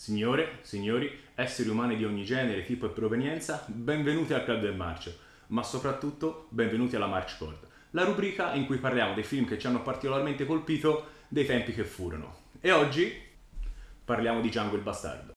Signore, signori, esseri umani di ogni genere, tipo e provenienza, benvenuti al Club del Marcio, ma soprattutto benvenuti alla March Cord, la rubrica in cui parliamo dei film che ci hanno particolarmente colpito dei tempi che furono. E oggi parliamo di Django il Bastardo.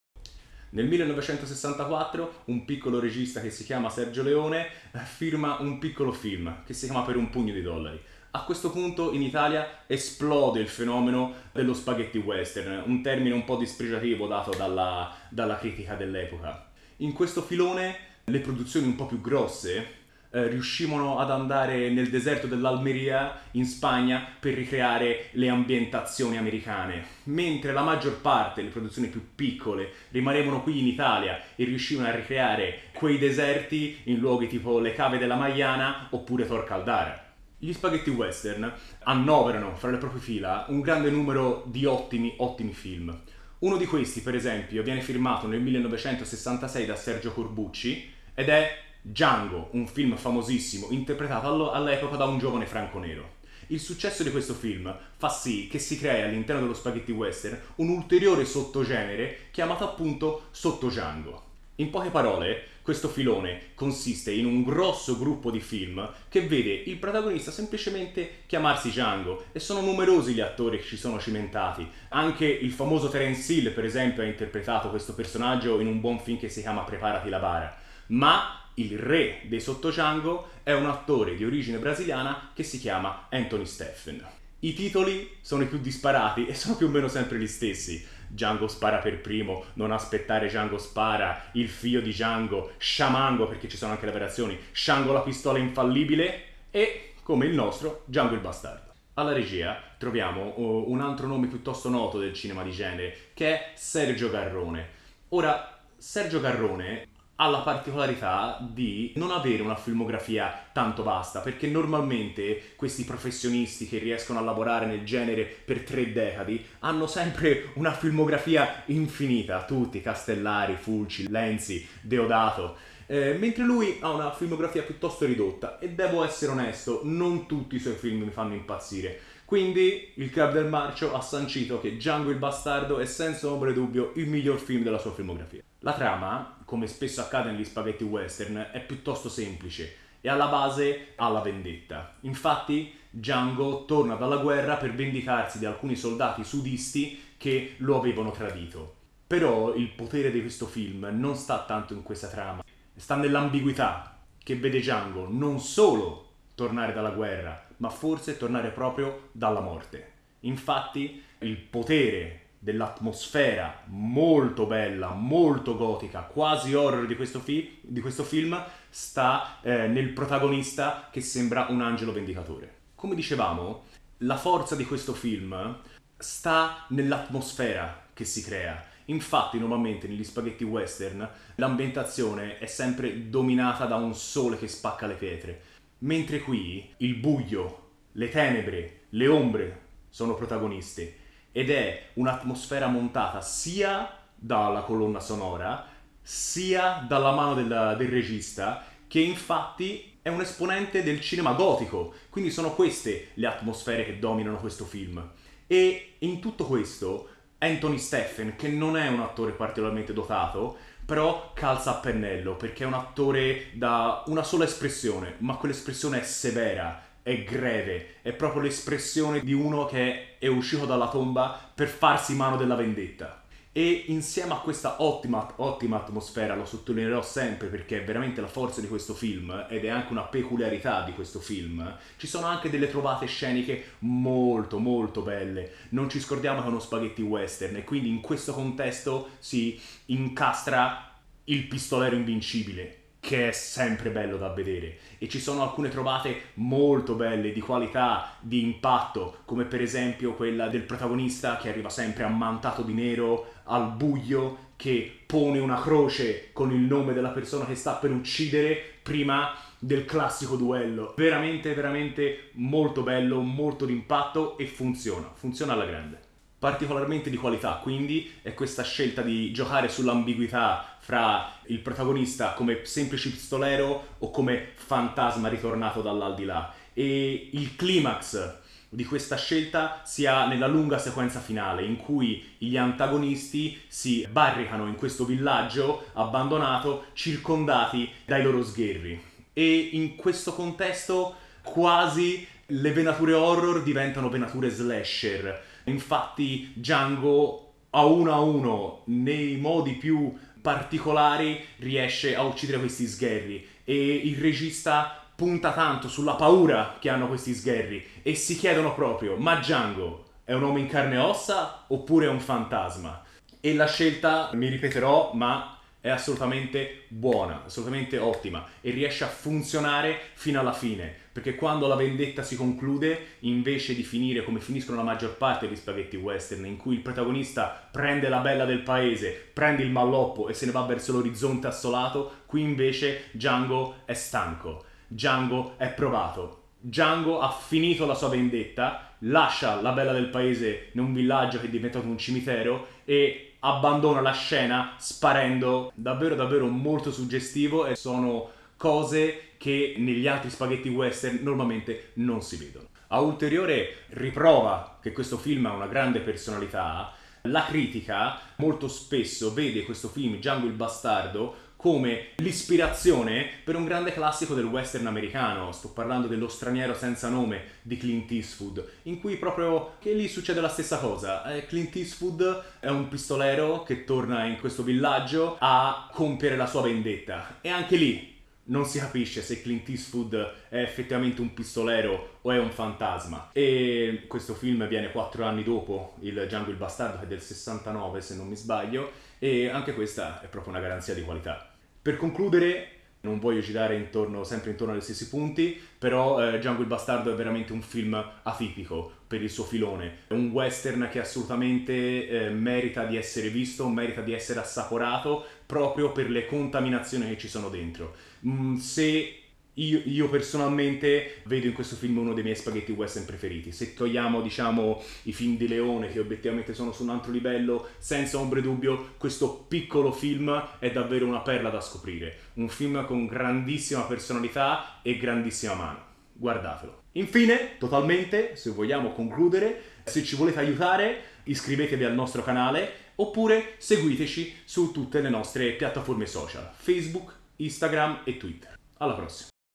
Nel 1964 un piccolo regista che si chiama Sergio Leone firma un piccolo film che si chiama Per un pugno di dollari a questo punto in Italia esplode il fenomeno dello spaghetti western, un termine un po' dispregiativo dato dalla, dalla critica dell'epoca. In questo filone le produzioni un po' più grosse eh, riuscivano ad andare nel deserto dell'Almeria in Spagna per ricreare le ambientazioni americane, mentre la maggior parte, le produzioni più piccole, rimanevano qui in Italia e riuscivano a ricreare quei deserti in luoghi tipo le cave della Maiana oppure Tor Caldara. Gli spaghetti western annoverano fra le proprie fila un grande numero di ottimi, ottimi film. Uno di questi, per esempio, viene firmato nel 1966 da Sergio Corbucci ed è Django, un film famosissimo interpretato all'epoca da un giovane franco nero. Il successo di questo film fa sì che si crei all'interno dello spaghetti western un ulteriore sottogenere chiamato appunto sotto Django. In poche parole, questo filone consiste in un grosso gruppo di film che vede il protagonista semplicemente chiamarsi Django e sono numerosi gli attori che ci sono cimentati. Anche il famoso Terence Hill, per esempio, ha interpretato questo personaggio in un buon film che si chiama Preparati la bara. Ma il re dei sotto Django è un attore di origine brasiliana che si chiama Anthony Steffen. I titoli sono i più disparati e sono più o meno sempre gli stessi. Django spara per primo, non aspettare Django spara, il figlio di Django, Shamango perché ci sono anche le variazioni, Shango la pistola infallibile e, come il nostro, Django il bastardo. Alla regia troviamo uh, un altro nome piuttosto noto del cinema di genere, che è Sergio Garrone. Ora, Sergio Garrone ha la particolarità di non avere una filmografia tanto vasta, perché normalmente questi professionisti che riescono a lavorare nel genere per tre decadi hanno sempre una filmografia infinita, tutti, Castellari, Fulci, Lenzi, Deodato. Eh, mentre lui ha una filmografia piuttosto ridotta e devo essere onesto, non tutti i suoi film mi fanno impazzire. Quindi il Club del Marcio ha sancito che Django il Bastardo è senza ombra di dubbio il miglior film della sua filmografia. La trama, come spesso accade negli spaghetti western, è piuttosto semplice e alla base ha la vendetta. Infatti Django torna dalla guerra per vendicarsi di alcuni soldati sudisti che lo avevano tradito. Però il potere di questo film non sta tanto in questa trama, sta nell'ambiguità che vede Django non solo tornare dalla guerra, ma forse tornare proprio dalla morte. Infatti il potere dell'atmosfera molto bella, molto gotica, quasi horror di questo, fi- di questo film sta eh, nel protagonista che sembra un angelo vendicatore. Come dicevamo, la forza di questo film sta nell'atmosfera che si crea. Infatti, normalmente negli spaghetti western l'ambientazione è sempre dominata da un sole che spacca le pietre, mentre qui il buio, le tenebre, le ombre sono protagoniste ed è un'atmosfera montata sia dalla colonna sonora sia dalla mano del, del regista che infatti è un esponente del cinema gotico, quindi sono queste le atmosfere che dominano questo film. E in tutto questo Anthony Steffen, che non è un attore particolarmente dotato, però calza a pennello perché è un attore da una sola espressione, ma quell'espressione è severa, è greve, è proprio l'espressione di uno che è uscito dalla tomba per farsi mano della vendetta. E insieme a questa ottima, ottima atmosfera, lo sottolineerò sempre perché è veramente la forza di questo film ed è anche una peculiarità di questo film, ci sono anche delle trovate sceniche molto molto belle. Non ci scordiamo che è uno spaghetti western e quindi in questo contesto si incastra il pistolero invincibile che è sempre bello da vedere e ci sono alcune trovate molto belle di qualità, di impatto, come per esempio quella del protagonista che arriva sempre ammantato di nero al buio che pone una croce con il nome della persona che sta per uccidere prima del classico duello. Veramente veramente molto bello, molto d'impatto e funziona, funziona alla grande particolarmente di qualità, quindi è questa scelta di giocare sull'ambiguità fra il protagonista come semplice pistolero o come fantasma ritornato dall'aldilà. E il climax di questa scelta sia nella lunga sequenza finale in cui gli antagonisti si barricano in questo villaggio abbandonato circondati dai loro sgherri. E in questo contesto quasi le venature horror diventano venature slasher. Infatti Django a uno a uno nei modi più particolari riesce a uccidere questi sgherri e il regista punta tanto sulla paura che hanno questi sgherri e si chiedono proprio, ma Django è un uomo in carne e ossa oppure è un fantasma? E la scelta, mi ripeterò, ma è assolutamente buona, assolutamente ottima e riesce a funzionare fino alla fine, perché quando la vendetta si conclude, invece di finire come finiscono la maggior parte degli spaghetti western, in cui il protagonista prende la bella del paese, prende il malloppo e se ne va verso l'orizzonte assolato, qui invece Django è stanco Django è provato. Django ha finito la sua vendetta, lascia la bella del paese in un villaggio che è diventato un cimitero e abbandona la scena sparendo davvero davvero molto suggestivo e sono cose che negli altri spaghetti western normalmente non si vedono. A ulteriore riprova che questo film ha una grande personalità, la critica molto spesso vede questo film Django il bastardo come l'ispirazione per un grande classico del western americano, sto parlando dello straniero senza nome di Clint Eastwood, in cui proprio che lì succede la stessa cosa. Eh, Clint Eastwood è un pistolero che torna in questo villaggio a compiere la sua vendetta e anche lì non si capisce se Clint Eastwood è effettivamente un pistolero o è un fantasma. E questo film viene quattro anni dopo il Django il Bastardo, che è del 69 se non mi sbaglio, e anche questa è proprio una garanzia di qualità. Per concludere, non voglio girare intorno, sempre intorno agli stessi punti, però eh, Django il Bastardo è veramente un film atipico per il suo filone. È un western che assolutamente eh, merita di essere visto, merita di essere assaporato proprio per le contaminazioni che ci sono dentro. Mm, se io, io, personalmente vedo in questo film uno dei miei spaghetti western preferiti. Se togliamo, diciamo, i film di Leone, che obiettivamente sono su un altro livello, senza ombra di dubbio, questo piccolo film è davvero una perla da scoprire. Un film con grandissima personalità e grandissima mano. Guardatelo. Infine, totalmente, se vogliamo concludere, se ci volete aiutare, iscrivetevi al nostro canale oppure seguiteci su tutte le nostre piattaforme social, Facebook, Instagram e Twitter. Alla prossima!